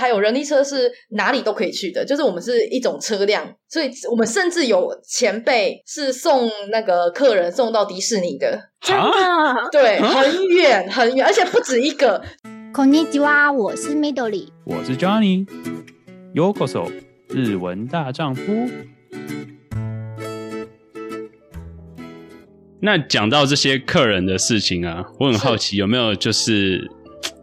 还有人力车是哪里都可以去的，就是我们是一种车辆，所以我们甚至有前辈是送那个客人送到迪士尼的，真的，对，很远很远，而且不止一个。こんにちは，我是 Midori，我是 Johnny，Yokoso，日文大丈夫。那讲到这些客人的事情啊，我很好奇有没有就是，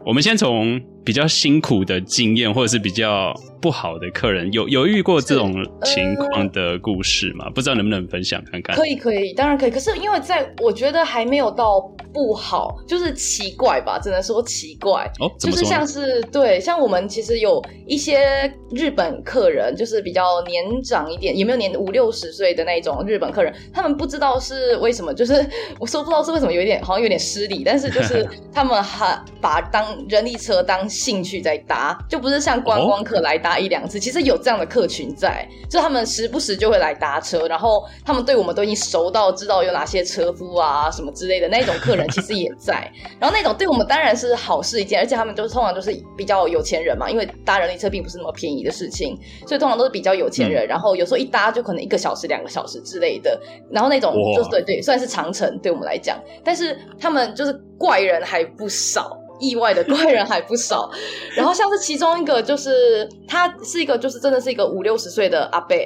我们先从。 比较辛苦的经验，或者是比较不好的客人，有有遇过这种情况的故事吗？呃、不知道能不能分享看看？可以，可以，当然可以。可是因为在我觉得还没有到不好，就是奇怪吧，只能说奇怪。哦？就是像是对，像我们其实有一些日本客人，就是比较年长一点，也没有年五六十岁的那种日本客人，他们不知道是为什么，就是我说不知道是为什么，有一点好像有点失礼，但是就是 他们还把当人力车当。兴趣在搭，就不是像观光客来搭一两次。Oh? 其实有这样的客群在，就他们时不时就会来搭车，然后他们对我们都已经熟到知道有哪些车夫啊什么之类的那种客人，其实也在。然后那种对我们当然是好事一件，而且他们就是通常都是比较有钱人嘛，因为搭人力车并不是那么便宜的事情，所以通常都是比较有钱人。嗯、然后有时候一搭就可能一个小时、两个小时之类的。然后那种就是对对，算是长程对我们来讲，但是他们就是怪人还不少。意外的怪人还不少，然后像是其中一个，就是他是一个，就是真的是一个五六十岁的阿伯、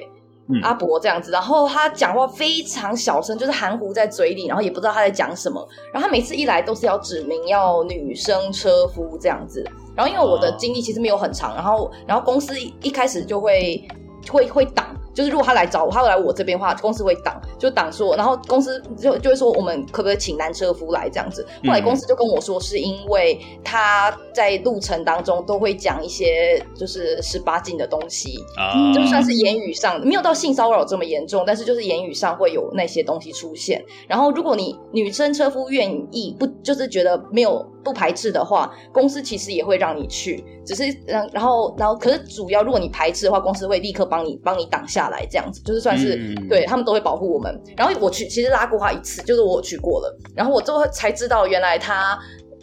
嗯、阿伯这样子，然后他讲话非常小声，就是含糊在嘴里，然后也不知道他在讲什么，然后他每次一来都是要指明要女生车夫这样子，然后因为我的经历其实没有很长，然后然后公司一开始就会会会挡。就是如果他来找我，他会来我这边的话，公司会挡，就挡说，然后公司就就会说，我们可不可以请男车夫来这样子？后来公司就跟我说，是因为他在路程当中都会讲一些就是十八禁的东西，嗯、就算是言语上没有到性骚扰这么严重，但是就是言语上会有那些东西出现。然后如果你女生车夫愿意不，就是觉得没有不排斥的话，公司其实也会让你去，只是然然后然后可是主要如果你排斥的话，公司会立刻帮你帮你挡下。来这样子，就是算是、嗯、对他们都会保护我们。然后我去，其实拉过他一次，就是我去过了。然后我之后才知道，原来他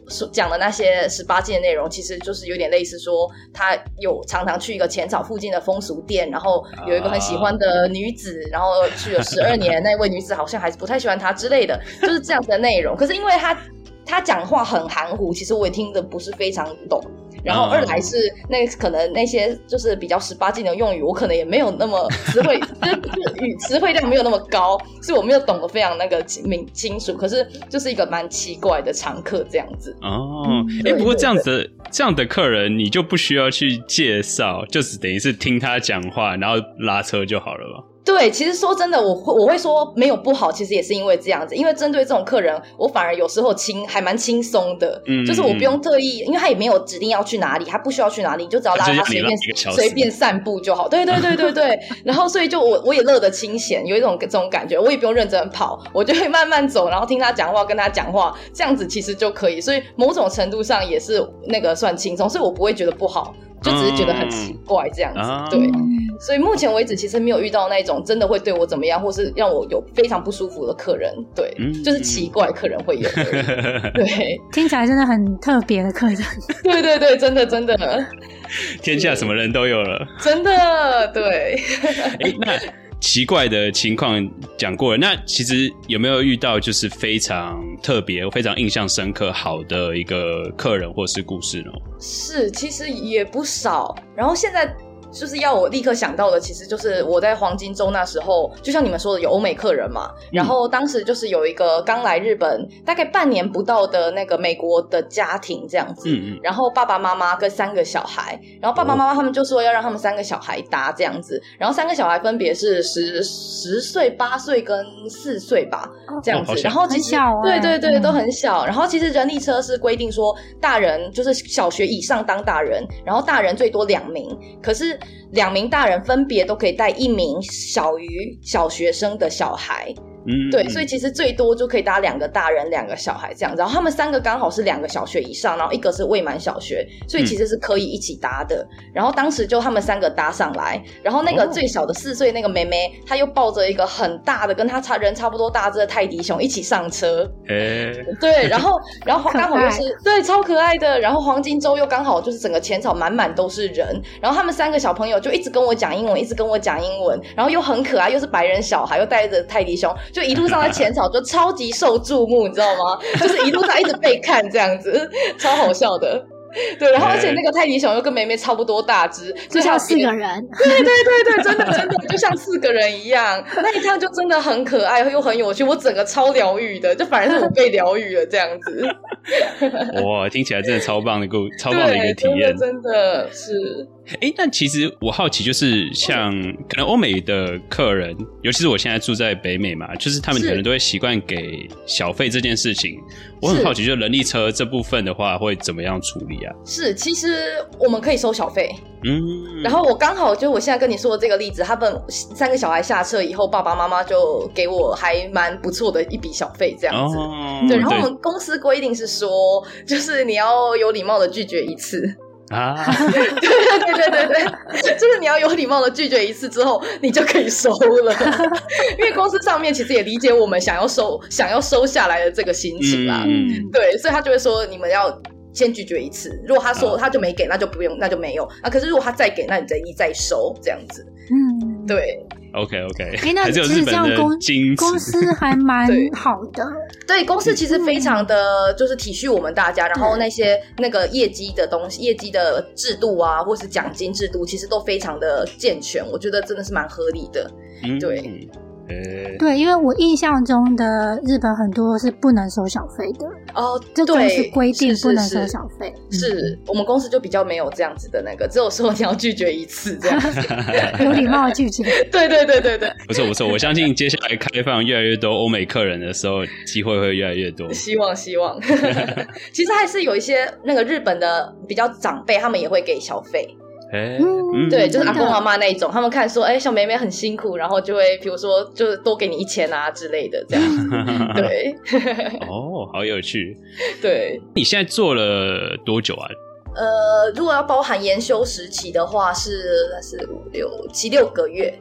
所讲的那些十八禁的内容，其实就是有点类似说，他有常常去一个浅草附近的风俗店，然后有一个很喜欢的女子，然后去了十二年，那位女子好像还是不太喜欢他之类的，就是这样子的内容。可是因为他他讲话很含糊，其实我也听得不是非常懂。然后二来是那可能那些就是比较十八禁的用语，我可能也没有那么词汇，就是语词汇量没有那么高，所以我没有懂得非常那个明清楚。可是就是一个蛮奇怪的常客这样子。哦，哎，不过这样子这样的客人你就不需要去介绍，就是等于是听他讲话，然后拉车就好了吧？对，其实说真的，我会我会说没有不好，其实也是因为这样子，因为针对这种客人，我反而有时候轻还蛮轻松的，嗯，就是我不用特意，因为他也没有指定要去哪里，他不需要去哪里，你就只要拉他随便随便散步就好。对对对对对，然后所以就我我也乐得清闲，有一种这种感觉，我也不用认真跑，我就会慢慢走，然后听他讲话，跟他讲话，这样子其实就可以，所以某种程度上也是那个算轻松，所以我不会觉得不好。就只是觉得很奇怪这样子，嗯、对，所以目前为止其实没有遇到那种真的会对我怎么样，或是让我有非常不舒服的客人，对，嗯、就是奇怪客人会有，对，听起来真的很特别的客人，对对对，真的真的，天下什么人都有了，真的，对。欸奇怪的情况讲过了，那其实有没有遇到就是非常特别、非常印象深刻、好的一个客人或是故事呢？是，其实也不少。然后现在。就是要我立刻想到的，其实就是我在黄金周那时候，就像你们说的，有欧美客人嘛。然后当时就是有一个刚来日本大概半年不到的那个美国的家庭这样子，嗯嗯。然后爸爸妈妈跟三个小孩，然后爸爸妈妈他们就说要让他们三个小孩搭这样子，然后三个小孩分别是十十岁、八岁跟四岁吧，这样子。然后其实小对对对都很小。然后其实人力车是规定说大人就是小学以上当大人，然后大人最多两名，可是。两名大人分别都可以带一名小于小学生的小孩，嗯，对，所以其实最多就可以搭两个大人，两个小孩这样子。然后他们三个刚好是两个小学以上，然后一个是未满小学，所以其实是可以一起搭的。嗯、然后当时就他们三个搭上来，然后那个最小的四岁那个妹妹，她又抱着一个很大的跟她差人差不多大只的泰迪熊一起上车。欸、对，然后然后刚好又是对超可爱的，然后黄金周又刚好就是整个浅草满满都是人，然后他们三个小朋友就一直跟我讲英文，一直跟我讲英文，然后又很可爱，又是白人小孩，又带着泰迪熊，就一路上在浅草就超级受注目，你知道吗？就是一路上一直被看这样子，超好笑的。对，然后而且那个泰迪熊又跟梅梅差不多大只，就像四个人。对对对对，真的真的就像四个人一样。那一趟就真的很可爱又很有趣，我整个超疗愈的，就反而是我被疗愈了这样子。哇，听起来真的超棒的故，超棒的一个体验，真的，真的是。哎，但其实我好奇，就是像可能欧美的客人，尤其是我现在住在北美嘛，就是他们可能都会习惯给小费这件事情。我很好奇，就是人力车这部分的话，会怎么样处理啊？是，其实我们可以收小费。嗯，然后我刚好就我现在跟你说的这个例子，他们三个小孩下车以后，爸爸妈妈就给我还蛮不错的一笔小费，这样子。哦、对，然后我们公司规定是说，就是你要有礼貌的拒绝一次。啊，对对对对对对，就是你要有礼貌的拒绝一次之后，你就可以收了。因为公司上面其实也理解我们想要收、想要收下来的这个心情啦。嗯，对，所以他就会说，你们要先拒绝一次。如果他说他就没给，那就不用，那就没有啊。可是如果他再给，那你再一再收这样子。嗯，对。OK OK，哎，那其实这样公公司还蛮好的。对，对，公司其实非常的就是体恤我们大家，嗯、然后那些那个业绩的东西、业绩的制度啊，或是奖金制度，其实都非常的健全，我觉得真的是蛮合理的。嗯、对。对，因为我印象中的日本很多是不能收小费的哦，这公司规定不能收小费。是，是，是，是、嗯、我们公司就比较没有这样子的那个，只有说你要拒绝一次这样子，有礼貌的拒绝。对对对对对，不错不错，我相信接下来开放越来越多欧美客人的时候，机会会越来越多。希望希望，其实还是有一些那个日本的比较长辈，他们也会给小费。哎，嗯、对，就是阿公阿妈那一种，他们看说，哎，小妹妹很辛苦，然后就会，比如说，就是多给你一千啊之类的，这样。对，哦，好有趣。对，你现在做了多久啊？呃，如果要包含研修时期的话，是是五六七六个月。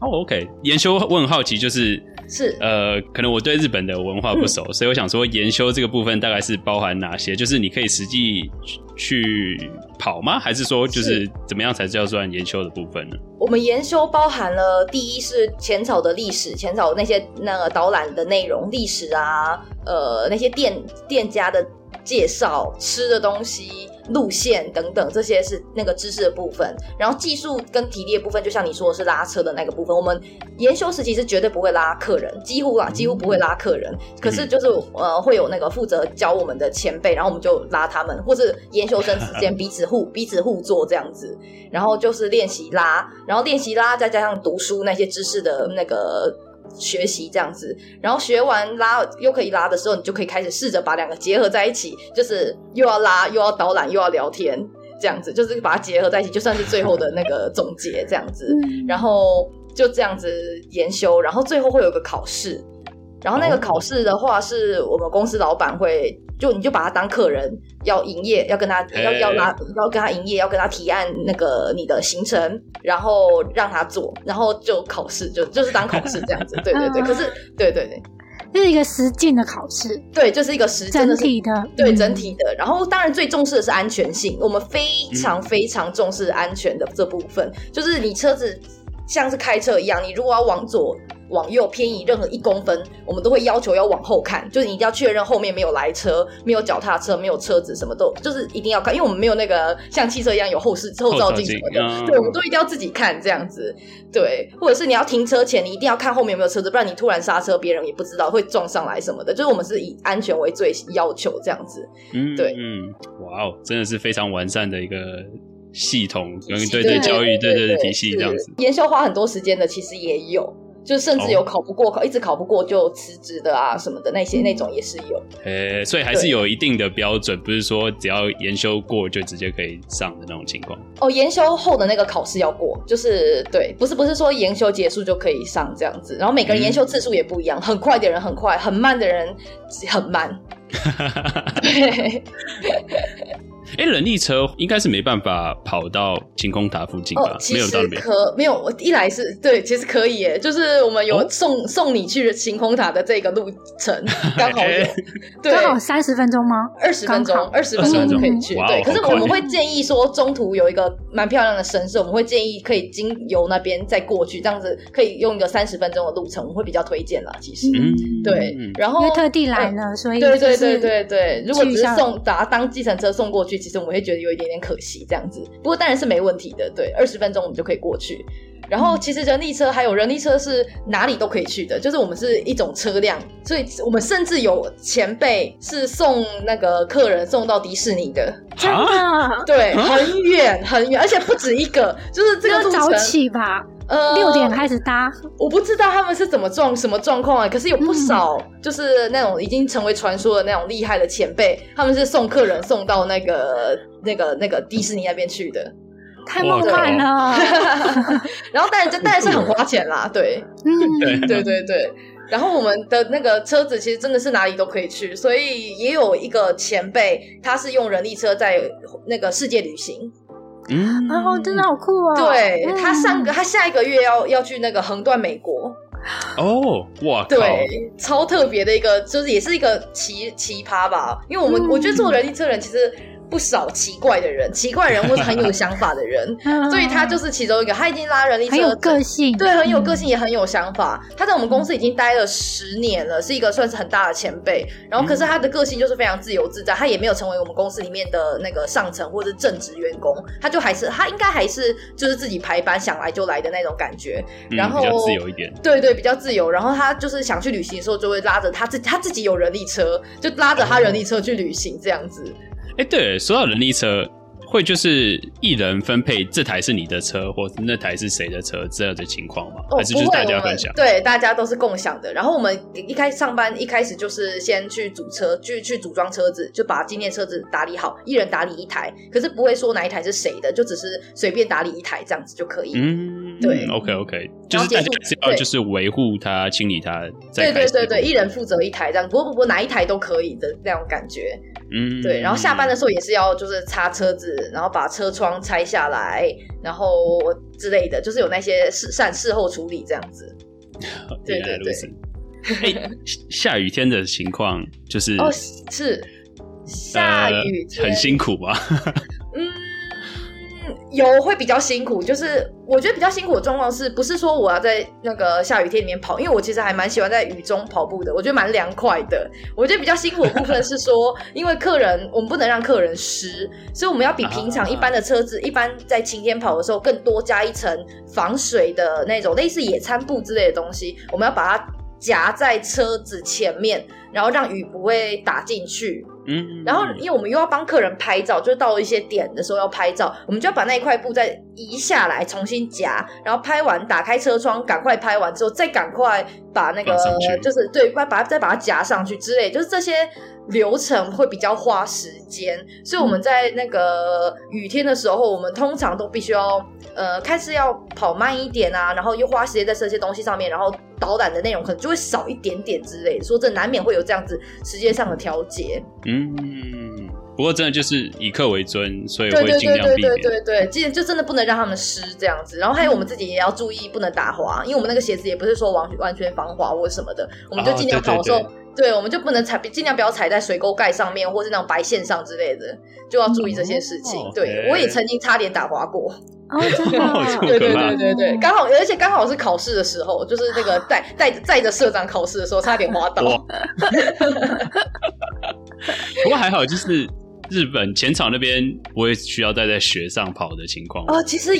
哦，OK，研修我很好奇，就是。是呃，可能我对日本的文化不熟，嗯、所以我想说研修这个部分大概是包含哪些？就是你可以实际去跑吗？还是说就是怎么样才叫算研修的部分呢？我们研修包含了第一是浅草的历史，浅草那些那个导览的内容，历史啊，呃，那些店店家的介绍，吃的东西。路线等等，这些是那个知识的部分，然后技术跟体力的部分，就像你说的是拉车的那个部分。我们研修时期是绝对不会拉客人，几乎啊几乎不会拉客人。可是就是呃会有那个负责教我们的前辈，然后我们就拉他们，或是研修生之间彼此互彼此互做这样子，然后就是练习拉，然后练习拉再加上读书那些知识的那个。学习这样子，然后学完拉又可以拉的时候，你就可以开始试着把两个结合在一起，就是又要拉又要导览又要聊天这样子，就是把它结合在一起，就算是最后的那个总结这样子。然后就这样子研修，然后最后会有个考试，然后那个考试的话是我们公司老板会。就你就把他当客人，要营业，要跟他要要拉，要跟他营业，要跟他提案那个你的行程，然后让他做，然后就考试，就就是当考试这样子。对对对，可是对对对，这是一个实践的考试，对，就是一个实践的整体的，对整体的。然后当然最重视的是安全性，我们非常非常重视安全的这部分，就是你车子像是开车一样，你如果要往左。往右偏移任何一公分，我们都会要求要往后看，就是你一定要确认后面没有来车、没有脚踏车、没有车子，什么都就是一定要看，因为我们没有那个像汽车一样有后视后照镜什么的，嗯、对，我们都一定要自己看这样子。对，或者是你要停车前，你一定要看后面有没有车子，不然你突然刹车，别人也不知道会撞上来什么的。就是我们是以安全为最要求这样子。嗯，对，嗯，哇哦，真的是非常完善的一个系统跟对对教育对对的体系这样子。研修花很多时间的，其实也有。就甚至有考不过，考、oh. 一直考不过就辞职的啊什么的那些那种也是有。呃，所以还是有一定的标准，不是说只要研修过就直接可以上的那种情况。哦，研修后的那个考试要过，就是对，不是不是说研修结束就可以上这样子。然后每个人研修次数也不一样，嗯、很快的人很快，很慢的人很慢。对。哎，人力车应该是没办法跑到晴空塔附近吧？哦、没有到那边。可没有，我一来是对，其实可以耶，就是我们有送、哦、送你去晴空塔的这个路程，刚好有，对，刚好三十分钟吗？二十分钟，二十分钟就可以去。对，可是我们会建议说，中途有一个蛮漂亮的神社，我们会建议可以经由那边再过去，这样子可以用一个三十分钟的路程，我们会比较推荐啦。其实，嗯、对，然后因为特地来呢，嗯、所以对对对对对，如果只是送把它当计程车送过去。其实我们会觉得有一点点可惜，这样子。不过当然是没问题的，对，二十分钟我们就可以过去。然后其实人力车还有人力车是哪里都可以去的，就是我们是一种车辆，所以我们甚至有前辈是送那个客人送到迪士尼的，真的，对，很远很远，而且不止一个，就是这个路程早起吧。呃，六点开始搭，我不知道他们是怎么状什么状况啊。可是有不少就是那种已经成为传说的那种厉害的前辈，他们是送客人送到那个那个那个迪士尼那边去的，太梦幻了。然后当然这当然是很花钱啦，对，嗯，对对对。然后我们的那个车子其实真的是哪里都可以去，所以也有一个前辈，他是用人力车在那个世界旅行。嗯，哦，真的好酷啊！对，他上个，他下一个月要要去那个横断美国。哦，哇，对，超特别的一个，就是也是一个奇奇葩吧。因为我们我觉得做人力车人其实。不少奇怪的人，奇怪人或是很有想法的人，所以他就是其中一个。他已经拉人力车，很有个性，对，很有个性，也很有想法。他在我们公司已经待了十年了，是一个算是很大的前辈。然后，可是他的个性就是非常自由自在，他也没有成为我们公司里面的那个上层或者正职员工，他就还是他应该还是就是自己排班想来就来的那种感觉。然后、嗯、比较自由一点，对对，比较自由。然后他就是想去旅行的时候，就会拉着他自他自己有人力车，就拉着他人力车去旅行这样子。哎，欸、对，说到人力车，会就是一人分配这台是你的车，或是那台是谁的车这样的情况吗？哦、还是就是大家分享？对，大家都是共享的。然后我们一开始上班一开始就是先去组车，去去组装车子，就把今天车子打理好，一人打理一台。可是不会说哪一台是谁的，就只是随便打理一台这样子就可以。嗯，对，OK OK，就是大家只要就是维护它、清理它。对对对对，一人负责一台这样，不不不，哪一台都可以的那种感觉。嗯，对，然后下班的时候也是要就是擦车子，然后把车窗拆下来，然后之类的，就是有那些事善事后处理这样子。对 对对。欸、下雨天的情况就是哦，是下雨很辛苦吧？有会比较辛苦，就是我觉得比较辛苦的状况是不是说我要在那个下雨天里面跑？因为我其实还蛮喜欢在雨中跑步的，我觉得蛮凉快的。我觉得比较辛苦的部分是说，因为客人我们不能让客人湿，所以我们要比平常一般的车子，一般在晴天跑的时候更多加一层防水的那种类似野餐布之类的东西，我们要把它夹在车子前面，然后让雨不会打进去。嗯，然后因为我们又要帮客人拍照，就是到了一些点的时候要拍照，我们就要把那一块布再移下来，重新夹，然后拍完打开车窗，赶快拍完之后再赶快把那个就是对，快把它再把它夹上去之类，就是这些流程会比较花时间，所以我们在那个雨天的时候，我们通常都必须要呃，开始要跑慢一点啊，然后又花时间在这些东西上面，然后导览的内容可能就会少一点点之类的，说这难免会有这样子时间上的调节。嗯，不过真的就是以客为尊，所以会尽量避免。对对对对对对，对，就真的不能让他们湿这样子。然后还有我们自己也要注意，不能打滑，因为我们那个鞋子也不是说完完全防滑或什么的，我们就尽量跑的时候，哦、对，对，对，对，我们就不能踩，尽量不要踩在水沟盖上面，或是那种白线上之类的，就要注意这些事情。嗯、对，我也曾经差点打滑过。哦，真的、啊，对对对对对，刚好，而且刚好是考试的时候，就是那个带带载着社长考试的时候，差点滑倒。还好，就是日本浅草那边不会需要带在雪上跑的情况。哦、呃，其实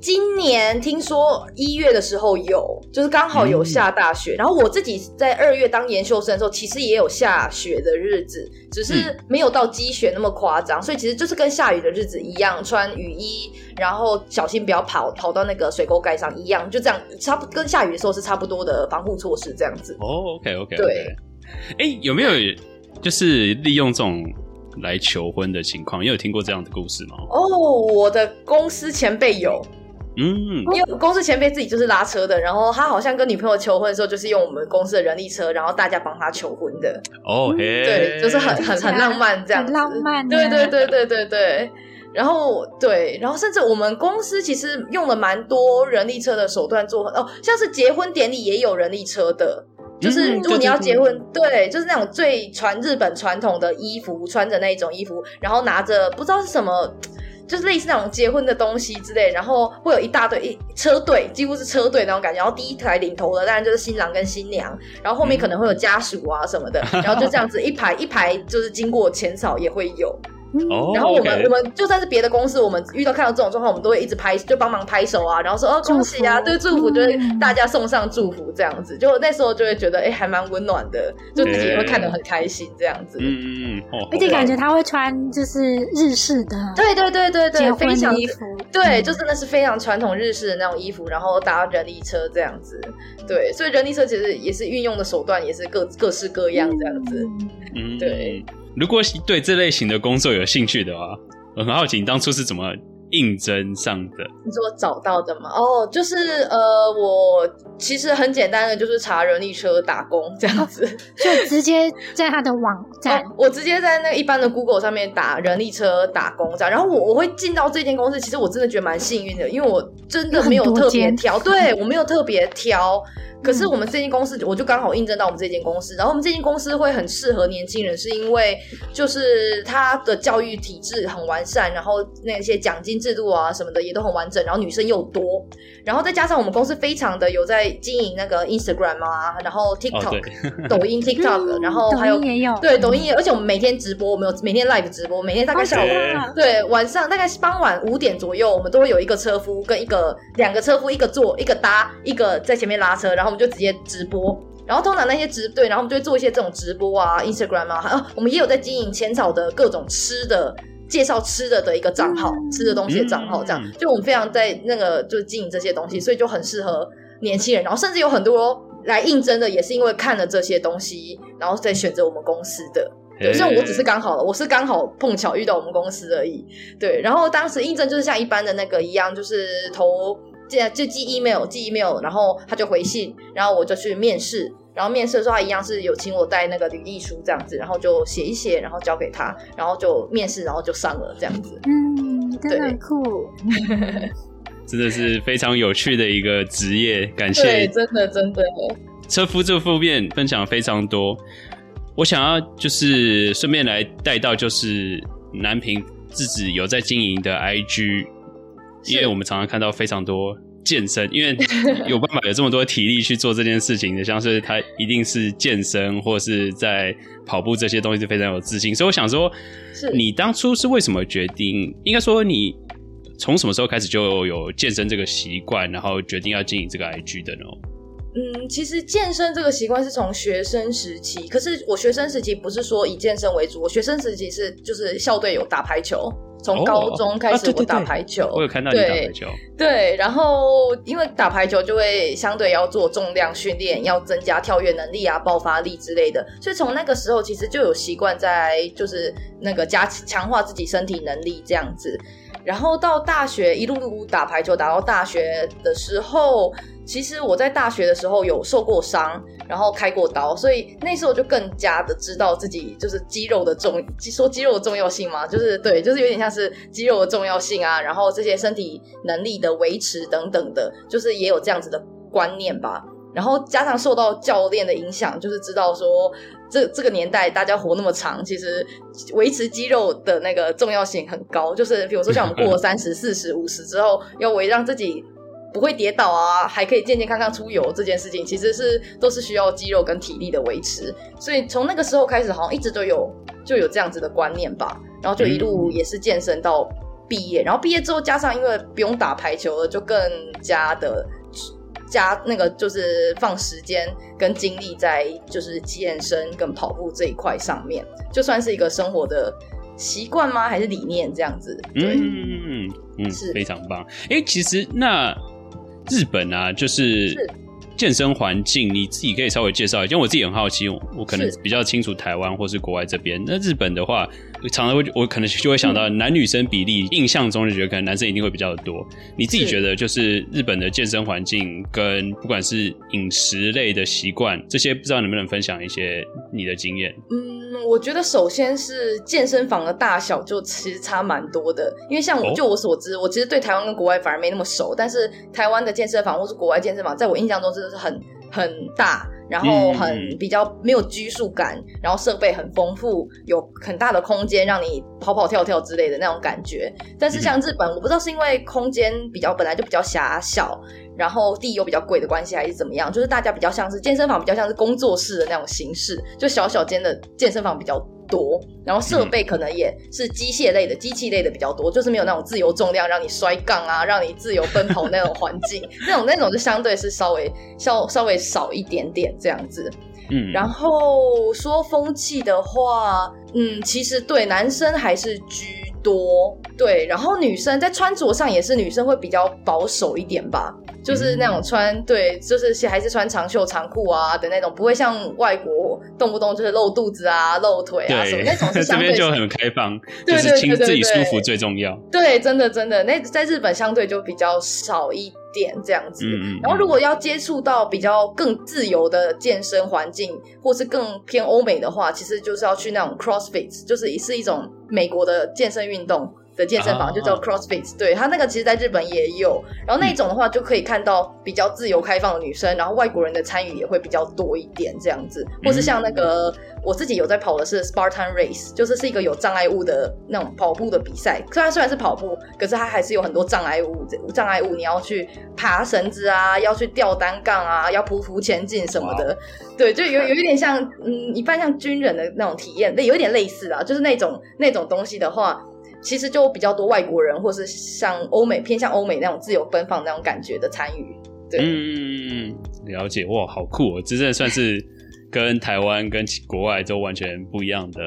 今年听说一月的时候有，就是刚好有下大雪。嗯、然后我自己在二月当研修生的时候，其实也有下雪的日子，只是没有到积雪那么夸张。嗯、所以其实就是跟下雨的日子一样，穿雨衣，然后小心不要跑跑到那个水沟盖上一样，就这样差不跟下雨的时候是差不多的防护措施这样子。哦，OK OK，对。哎，有没有就是利用这种来求婚的情况？你有听过这样的故事吗？哦，我的公司前辈有，嗯，因为公司前辈自己就是拉车的，然后他好像跟女朋友求婚的时候，就是用我们公司的人力车，然后大家帮他求婚的。哦，对，就是很很很浪漫这样，很浪漫。对对对对对对。然后对，然后甚至我们公司其实用了蛮多人力车的手段做哦，像是结婚典礼也有人力车的。就是如果你要结婚，嗯、对，对，对，就是那种最传日本传统的衣服，穿着那种衣服，然后拿着不知道是什么，就是类似那种结婚的东西之类，然后会有一大堆一车队，几乎是车队那种感觉。然后第一台领头的当然就是新郎跟新娘，然后后面可能会有家属啊什么的，嗯、然后就这样子一排一排，就是经过前草也会有。哦，然后我们 okay 我们就算是别的公司，我们遇到看到这种状况，我们都会一直拍，就帮忙拍手啊，然后说哦恭喜啊，对，祝福，就是大家送上祝福这样子，就那时候就会觉得哎还蛮温暖的，就自己也会看得很开心这样子。嗯嗯嗯，而且感觉他会穿就是日式的，对对对对对，非常衣服，对，就真的是非常传统日式的那种衣服，然后搭人力车这样子，对，所以人力车其实也是运用的手段也是各各式各样这样子，嗯，对。如果对这类型的工作有兴趣的话，我很好奇你当初是怎么应征上的？你说我找到的吗？哦，就是呃，我其实很简单的，就是查人力车打工这样子，就直接在他的网 站，哦，我直接在那个一般的 Google 上面打人力车打工这样，然后我我会进到这间公司，其实我真的觉得蛮幸运的，因为我真的没有特别挑，对，我没有特别挑。可是我们这间公司，我就刚好应征到我们这间公司。然后我们这间公司会很适合年轻人，是因为就是他的教育体制很完善，然后那些奖金制度啊什么的也都很完整，然后女生又多，然后再加上我们公司非常的有在经营那个 Instagram 啊，然后 TikTok、哦、抖音 TikTok，然后还有抖音也有，对，抖音也有，而且我们每天直播，我们有每天 live 直播，每天大概下午.对，晚上大概是傍晚五点左右，我们都会有一个车夫跟一个两个车夫，一个坐一个搭，一个在前面拉车，然后。我们就直接直播，然后通常那些直对，然后我们就会做一些这种直播啊，Instagram 啊，啊，我们也有在经营浅草的各种吃的介绍吃的的一个账号，嗯、吃的东西的账号，这样，就我们非常在那个就是经营这些东西，所以就很适合年轻人，然后甚至有很多来应征的，也是因为看了这些东西，然后再选择我们公司的。对，所以我只是刚好了，我是刚好碰巧遇到我们公司而已。对，然后当时应征就是像一般的那个一样，就是投。就寄 email，寄 email，然后他就回信，然后我就去面试，然后面试的时候他一样是有请我带那个履历书这样子，然后就写一写，然后交给他，然后就面试，然后就上了这样子。嗯，真的很酷，真的是非常有趣的一个职业，感谢。对，真的真的。车夫这方面分享非常多，我想要就是顺便来带到就是南平自己有在经营的 IG。因为我们常常看到非常多健身，因为 有办法有这么多体力去做这件事情的，像是他一定是健身或是在跑步这些东西是非常有自信。所以我想说，是你当初是为什么决定？应该说你从什么时候开始就有健身这个习惯，然后决定要经营这个 IG 的呢？嗯，其实健身这个习惯是从学生时期，可是我学生时期不是说以健身为主，我学生时期是就是校队有打排球。从高中开始，我打排球，我有看到你打排球。对，然后因为打排球就会相对要做重量训练，要增加跳跃能力啊、爆发力之类的，所以从那个时候其实就有习惯在就是那个加强化自己身体能力这样子。然后到大学一路路打排球打到大学的时候，其实我在大学的时候有受过伤，然后开过刀，所以那时候就更加的知道自己就是肌肉的重，说肌肉的重要性嘛，就是对，就是有点像是肌肉的重要性啊，然后这些身体能力的维持等等的，就是也有这样子的观念吧。然后加上受到教练的影响，就是知道说这这个年代大家活那么长，其实维持肌肉的那个重要性很高。就是比如说像我们过了三十、四十、五十之后，要维让自己不会跌倒啊，还可以健健康康出游这件事情，其实是都是需要肌肉跟体力的维持。所以从那个时候开始，好像一直都有就有这样子的观念吧。然后就一路也是健身到毕业，然后毕业之后加上因为不用打排球了，就更加的加那个就是放时间跟精力在就是健身跟跑步这一块上面，就算是一个生活的习惯吗？还是理念这样子？对嗯嗯，是非常棒。哎、欸，其实那日本啊，就是。健身环境你自己可以稍微介绍一下，因为我自己很好奇，我可能比较清楚台湾或是国外这边。那日本的话，常常会我可能就会想到男女生比例，印象中就觉得可能男生一定会比较多。你自己觉得就是日本的健身环境跟不管是饮食类的习惯这些，不知道能不能分享一些你的经验？嗯，我觉得首先是健身房的大小就其实差蛮多的，因为像我就我所知，我其实对台湾跟国外反而没那么熟，但是台湾的健身房或是国外健身房，在我印象中真的是很很大。然后很比较没有拘束感，然后设备很丰富，有很大的空间让你跑跑跳跳之类的那种感觉。但是像日本，我不知道是因为空间比较本来就比较狭小，然后地又比较贵的关系，还是怎么样，就是大家比较像是健身房比较像是工作室的那种形式，就小小间的健身房比较多，然后设备可能也是机械类的、机器类的比较多，就是没有那种自由重量让你摔杠啊，让你自由奔跑那种环境，那种那种就相对是稍微稍稍微少一点点这样子。嗯，然后说风气的话，嗯，其实对男生还是居多，对，然后女生在穿着上也是女生会比较保守一点吧。就是那种穿、嗯、对，就是还是穿长袖长裤啊的那种，不会像外国动不动就是露肚子啊、露腿啊什么那种是相对。这边就很开放，就是亲自己舒服最重要。对，真的真的，那在日本相对就比较少一点这样子。嗯嗯。然后如果要接触到比较更自由的健身环境，或是更偏欧美的话，其实就是要去那种 CrossFit，就是也是一种美国的健身运动。的健身房、oh, 就叫 CrossFit，、oh. 对，它那个其实在日本也有，然后那种的话就可以看到比较自由开放的女生，然后外国人的参与也会比较多一点这样子，或是像那个、嗯、我自己有在跑的是 Spartan Race，就是是一个有障碍物的那种跑步的比赛，虽然虽然是跑步，可是它还是有很多障碍物，障碍物你要去爬绳子啊，要去吊单杠啊，要匍匐前进什么的对，就有有一点像嗯，一般像军人的那种体验，那有一点类似啊，就是那种那种东西的话。其实就比较多外国人，或是像欧美偏向欧美那种自由奔放那种感觉的参与，对，嗯，了解，哇，好酷哦，这真的算是。跟台湾跟国外都完全不一样的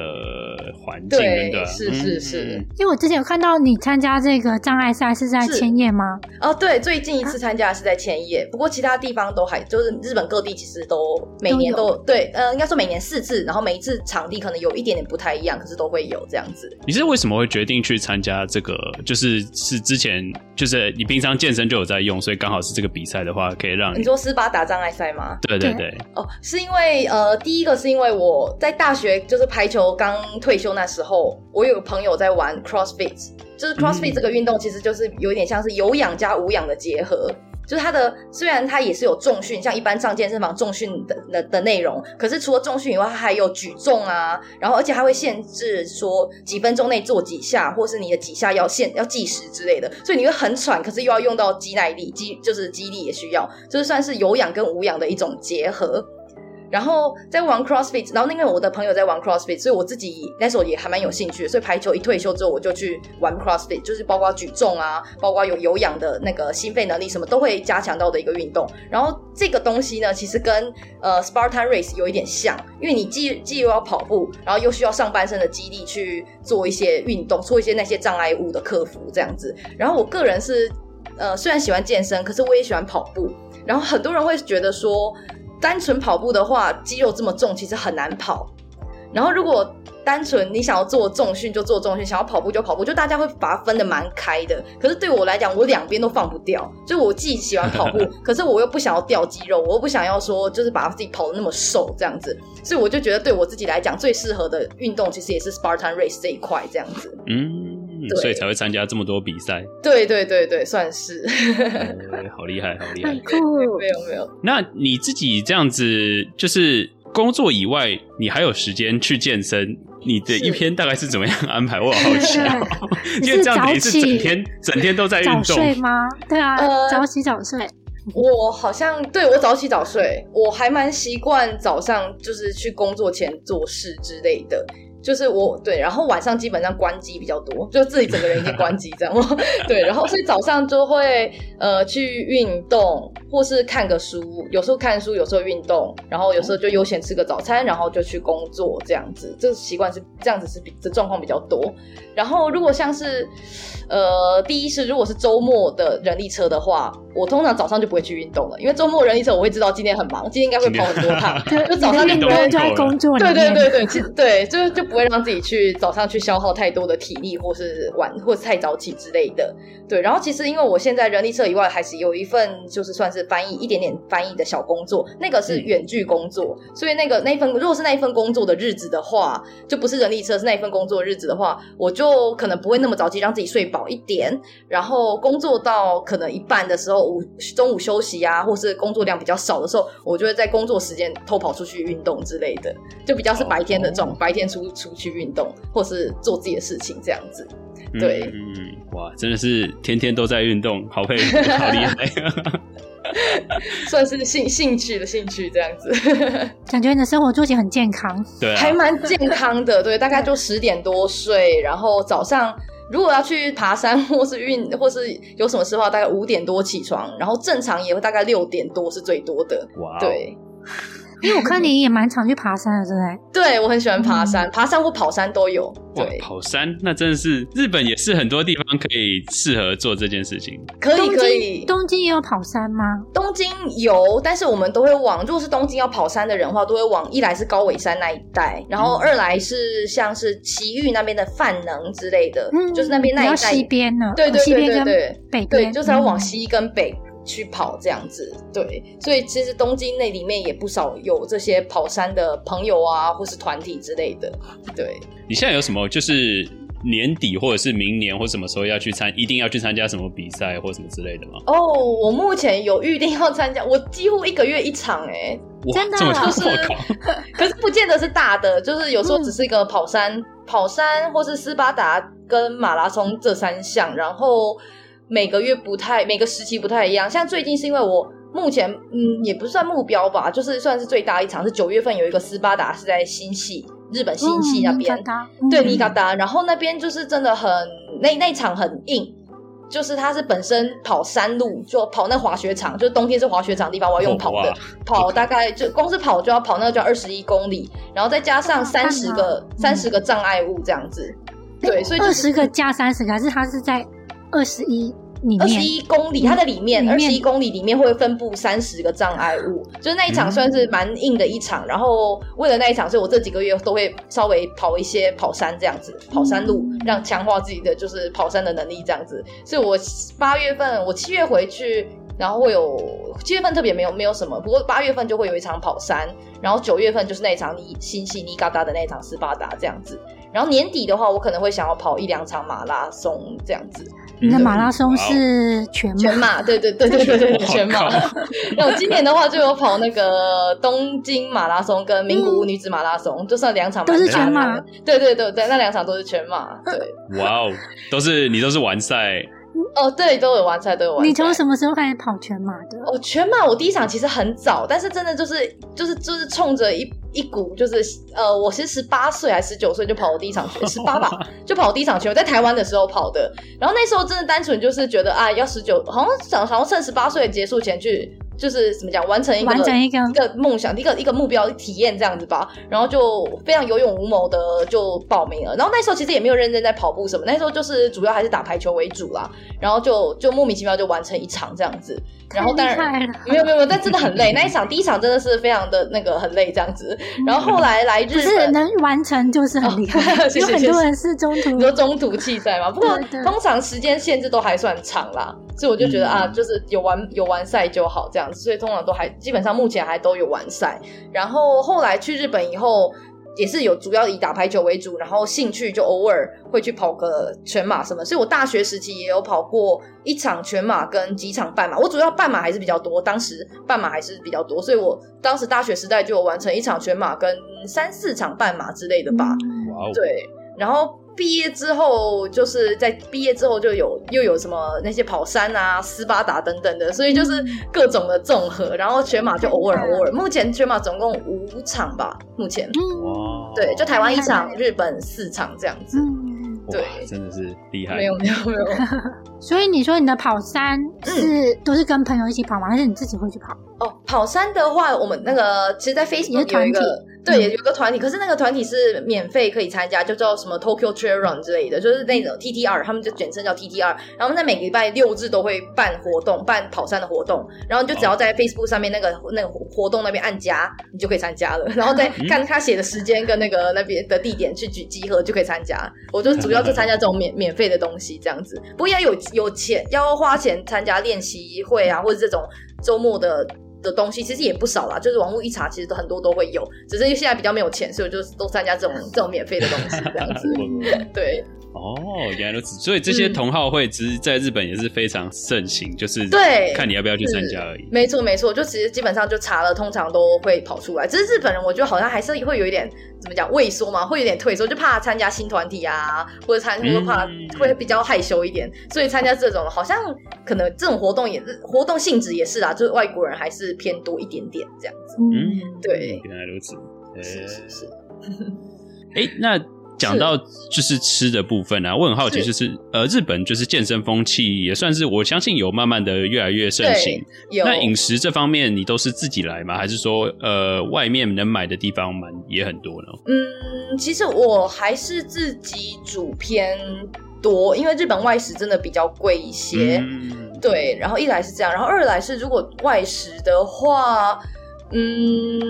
环境，对，对是是是。因为我之前有看到你参加这个障碍赛是在千叶吗？哦，对，最近一次参加的是在千叶，啊，不过其他地方都还就是日本各地其实都每年都，都对，呃，应该说每年四次，然后每一次场地可能有一点点不太一样，可是都会有这样子。你是为什么会决定去参加这个？就是是之前就是你平常健身就有在用，所以刚好是这个比赛的话，可以让你，你说斯巴达障碍赛吗？对对对。哦，是因为。呃，第一个是因为我在大学就是排球刚退休那时候，我有个朋友在玩 CrossFit，就是 CrossFit 这个运动其实就是有点像是有氧加无氧的结合，就是它的虽然它也是有重训，像一般上健身房重训的的的内容，可是除了重训以外，它还有举重啊，然后而且还会限制说几分钟内做几下，或是你的几下要限要计时之类的，所以你会很喘，可是又要用到肌耐力，肌就是肌力也需要，就是算是有氧跟无氧的一种结合。然后在玩 CrossFit，然后因为我的朋友在玩 CrossFit，所以我自己那时候也还蛮有兴趣的。所以排球一退休之后，我就去玩 CrossFit，就是包括举重啊，包括有有氧的那个心肺能力什么都会加强到的一个运动。然后这个东西呢，其实跟呃 Spartan Race 有一点像，因为你既既又要跑步，然后又需要上半身的肌力去做一些运动，做一些那些障碍物的克服这样子。然后我个人是呃虽然喜欢健身，可是我也喜欢跑步。然后很多人会觉得说。单纯跑步的话，肌肉这么重，其实很难跑。然后如果单纯你想要做重训就做重训，想要跑步就跑步，就大家会把它分的蛮开的。可是对我来讲，我两边都放不掉。就我既喜欢跑步，可是我又不想要掉肌肉，我又不想要说就是把自己跑的那么瘦这样子。所以我就觉得对我自己来讲，最适合的运动其实也是 Spartan Race 这一块这样子。嗯。所以才会参加这么多比赛，对对对对，算是，嗯、好厉害，好厉害，酷，没有没有。那你自己这样子，就是工作以外，你还有时间去健身？你的一天大概是怎么样安排？我好奇，因为这样子你是整天整天都在运动早睡吗？对啊，呃、早起早睡。我好像对我早起早睡，我还蛮习惯早上就是去工作前做事之类的。就是我对，然后晚上基本上关机比较多，就自己整个人已经关机这样。对，然后所以早上就会呃去运动，或是看个书，有时候看书，有时候运动，然后有时候就悠闲吃个早餐，然后就去工作这样子。这个习惯是这样子是比这状况比较多。然后如果像是呃第一是如果是周末的人力车的话，我通常早上就不会去运动了，因为周末人力车我会知道今天很忙，今天应该会跑很多趟，就早上就不会在工作。对对对对，其实对，就是就不会让自己去早上去消耗太多的体力，或是晚或是太早起之类的。对，然后其实因为我现在人力车以外，还是有一份就是算是翻译一点点翻译的小工作，那个是远距工作，嗯、所以那个那一份如果是那一份工作的日子的话，就不是人力车，是那一份工作的日子的话，我就可能不会那么早起，让自己睡饱一点，然后工作到可能一半的时候，午中午休息啊，或是工作量比较少的时候，我就会在工作时间偷跑出去运动之类的，就比较是白天的这种、哦、白天出出去运动，或是做自己的事情这样子。对，嗯，哇，真的是天天都在运动，好佩服，好厉害。算是兴兴趣的兴趣这样子，感觉你的生活作息很健康，对、啊，还蛮健康的。对，大概就十点多睡，然后早上如果要去爬山 或是运或是有什么事的话，大概五点多起床，然后正常也会大概六点多是最多的。对。因为我看你也蛮常去爬山的，对不对？对，我很喜欢爬山，嗯、爬山或跑山都有。对，跑山那真的是日本也是很多地方可以适合做这件事情。可以可以，东京也有跑山吗？东京有，但是我们都会往，如果是东京要跑山的人的话，都会往一来是高尾山那一带，然后二来是像是埼玉那边的饭能之类的，嗯，就是那边那一带西边呢，对对对对对，对，北对，就是要往西跟北。嗯去跑这样子，对，所以其实东京那里面也不少有这些跑山的朋友啊，或是团体之类的。对，你现在有什么就是年底或者是明年或什么时候要去参，一定要去参加什么比赛或什么之类的吗？哦，我目前有预定要参加，我几乎一个月一场哎、欸，真的，就是，可是不见得是大的，就是有时候只是一个跑山、嗯、跑山或是斯巴达跟马拉松这三项，然后。每个月不太，每个时期不太一样。像最近是因为我目前，嗯，也不算目标吧，就是算是最大一场是九月份有一个斯巴达是在新系，日本新系那边，嗯、对，尼加达。然后那边就是真的很，那那场很硬，就是它是本身跑山路，就跑那滑雪场，就冬天是滑雪场的地方，我要用跑的，跑大概就光是跑就要跑那个就二十一公里，然后再加上三十个三十个障碍物这样子。对，所以二十个加三十个，还是它是在。二十一二十一公里，它的里面二十一公里里面会分布三十个障碍物，就是那一场算是蛮硬的一场。嗯、然后为了那一场，所以我这几个月都会稍微跑一些跑山这样子，跑山路，让强化自己的就是跑山的能力这样子。所以我八月份我七月回去，然后会有七月份特别没有没有什么，不过八月份就会有一场跑山，然后九月份就是那一场尼新潟尼嘎达的那一场斯巴达这样子。然后年底的话，我可能会想要跑一两场马拉松这样子。你的马拉松是全马？全马，对对对对对对，全马。那我今年的话就有跑那个东京马拉松跟名古屋女子马拉松，嗯、就算两场，都是全马。对对对对，那两场都是全马。对，哇哦，都是你都是完赛。哦，对，都有完赛，都有完赛。你从什么时候开始跑全马的？哦，全马我第一场其实很早，但是真的就是就是就是冲着一一股就是呃，我其实十八岁还是十九岁就跑我第一场全，十八吧，就跑我第一场全，我在台湾的时候跑的。然后那时候真的单纯就是觉得啊，要十九，好像想好像趁十八岁结束前去。就是怎么讲，完成一个完成一个一个梦想，一个一个目标体验这样子吧。然后就非常有勇无谋的就报名了。然后那时候其实也没有认真在跑步什么，那时候就是主要还是打排球为主啦。然后就就莫名其妙就完成一场这样子。然后当然没有没有没有，但真的很累。那一场第一场真的是非常的那个很累这样子。然后后来来日本，是能完成就是很厉害。哦、有很多人是中途，有中途弃赛嘛。不过通常时间限制都还算长啦。所以我就觉得、嗯、啊，就是有完有完赛就好这样子，所以通常都还基本上目前还都有完赛。然后后来去日本以后，也是有主要以打排球为主，然后兴趣就偶尔会去跑个全马什么。所以我大学时期也有跑过一场全马跟几场半马，我主要半马还是比较多，当时半马还是比较多，所以我当时大学时代就有完成一场全马跟三四场半马之类的吧。对，然后。毕业之后，就是在毕业之后就有又有什么那些跑山啊、斯巴达等等的，所以就是各种的综合。然后全马就偶尔偶尔，目前全马总共五场吧，目前。哇。对，就台湾一场，日本四场这样子。对，真的是厉害。没有没有没有。所以你说你的跑山是都是跟朋友一起跑吗？还是你自己会去跑？哦，跑山的话，我们那个其实，在 Facebook 有一个。对，有个团体，可是那个团体是免费可以参加，就叫什么 Tokyo Trail Run 之类的，就是那种 TTR，他们就简称叫 TTR。然后在每个礼拜六日都会办活动，办跑山的活动。然后你就只要在 Facebook 上面那个那个活动那边按加，你就可以参加了。然后再看他写的时间跟那个那边的地点去集集合，就可以参加。我就主要是参加这种免免费的东西这样子，不过要有有钱，要花钱参加练习会啊，或者这种周末的。的东西其实也不少啦，就是网络一查，其实都很多都会有，只是现在比较没有钱，所以我就都参加这种这种免费的东西这样子。对。哦，原来如此，所以这些同好会其实在日本也是非常盛行，嗯、就是对，看你要不要去参加而已。没错没错，就其实基本上就查了，通常都会跑出来。只是日本人，我觉得好像还是会有一点怎么讲畏缩嘛，会有点退缩，就怕参加新团体啊，或者参会怕会比较害羞一点，嗯、所以参加这种好像可能这种活动也是活动性质也是啦，就是外国人还是偏多一点点这样子。嗯，对，原来如此，是是是。哎、欸，那。讲到就是吃的部分啊，我很好奇，就是呃，日本就是健身风气也算是我相信有慢慢的越来越盛行。有。那饮食这方面，你都是自己来吗？还是说呃，外面能买的地方蛮也很多呢？嗯，其实我还是自己煮偏多，因为日本外食真的比较贵一些。嗯。对，然后一来是这样，然后二来是如果外食的话，嗯，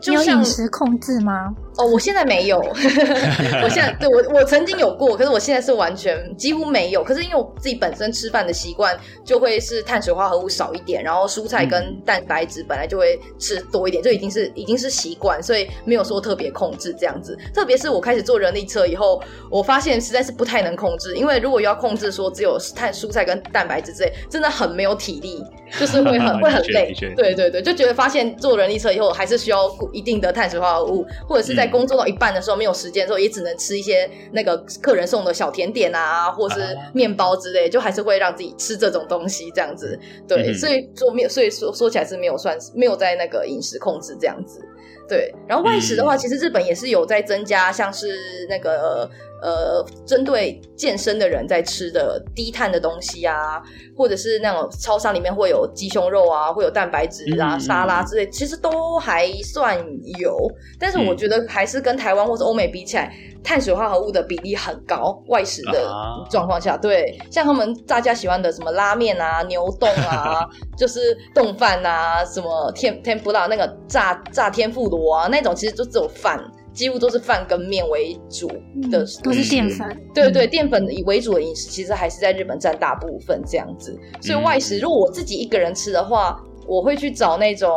就像，有饮食控制吗？哦，我现在没有，我现在对我我曾经有过，可是我现在是完全几乎没有。可是因为我自己本身吃饭的习惯就会是碳水化合物少一点，然后蔬菜跟蛋白质本来就会吃多一点，就已经是已经是习惯，所以没有说特别控制这样子。特别是我开始做人力车以后，我发现实在是不太能控制，因为如果要控制说只有碳蔬菜跟蛋白质之类，真的很没有体力，就是会很 会很累。对对对，就觉得发现做人力车以后还是需要一定的碳水化合物，或者是在工作到一半的时候没有时间的时候，也只能吃一些那个客人送的小甜点啊，或是面包之类，就还是会让自己吃这种东西这样子。对，所以说没有，所以说说起来是没有算没有在那个饮食控制这样子。对，然后外食的话，其实日本也是有在增加，像是那个。呃，针对健身的人在吃的低碳的东西啊，或者是那种超商里面会有鸡胸肉啊，会有蛋白质啊、嗯、沙拉之类，其实都还算有。但是我觉得还是跟台湾或者欧美比起来，碳水化合物的比例很高。外食的状况下，对，像他们大家喜欢的什么拉面啊、牛冻啊，就是冻饭啊，什么天天不辣那个炸炸天妇罗啊，那种其实就只有饭。几乎都是饭跟面为主的，嗯，都是淀粉。对对，淀粉以为主的饮食，其实还是在日本占大部分这样子。所以外食，如果我自己一个人吃的话，我会去找那种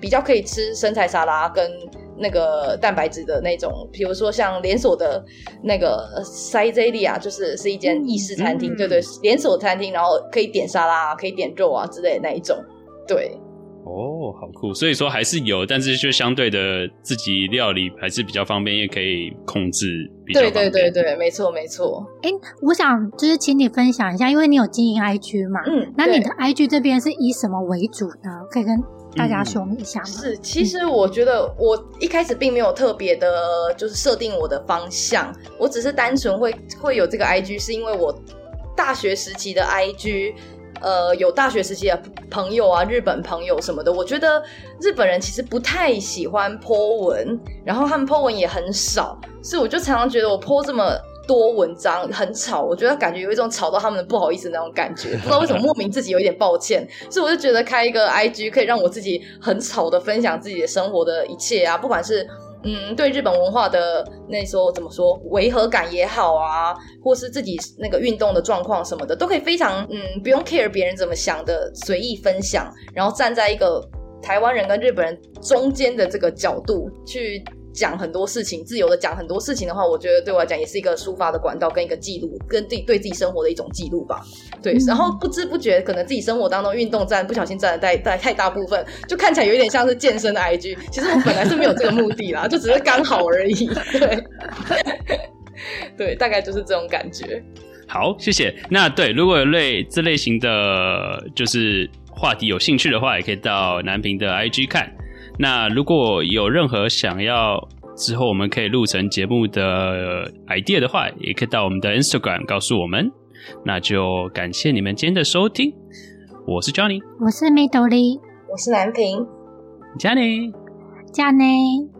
比较可以吃生菜沙拉跟那个蛋白质的那种，比如说像连锁的那个 Saizeriya，就是是一间意式餐厅，对对，连锁餐厅，然后可以点沙拉，可以点肉啊之类的那一种，对。酷！所以说还是有，但是就相对的自己料理还是比较方便，也可以控制比较方便。对对对对，没错没错。哎，我想就是请你分享一下，因为你有经营 IG 嘛，嗯，那你的 IG 这边是以什么为主呢？可以跟大家说明一下吗？嗯、是，其实我觉得我一开始并没有特别的，就是设定我的方向，我只是单纯会会有这个 IG，是因为我大学时期的 IG。呃，有大学时期的朋友啊，日本朋友什么的，我觉得日本人其实不太喜欢 po 文，然后他们 po 文也很少，所以我就常常觉得我 po 这么多文章很吵，我觉得感觉有一种吵到他们的不好意思那种感觉，不知道为什么莫名自己有一点抱歉，所以我就觉得开一个 IG 可以让我自己很吵的分享自己的生活的一切啊，不管是。嗯，对日本文化的那时候怎么说违和感也好啊，或是自己那个运动的状况什么的，都可以非常嗯不用 care 别人怎么想的随意分享，然后站在一个台湾人跟日本人中间的这个角度去。讲很多事情，自由的讲很多事情的话，我觉得对我来讲也是一个抒发的管道，跟一个记录，跟自己对自己生活的一种记录吧。对，然后不知不觉，可能自己生活当中运动占不小心占了太太太大部分，就看起来有点像是健身的 IG。其实我本来是没有这个目的啦，就只是刚好而已。对。对，大概就是这种感觉。好，谢谢。那对，如果有类这类型的就是话题有兴趣的话，也可以到南平的 IG 看。那如果有任何想要之后我们可以录成节目的 idea 的话，也可以到我们的 Instagram 告诉我们。那就感谢你们今天的收听。我是 Johnny，我是 Midori，我是南平，Johnny，Johnny。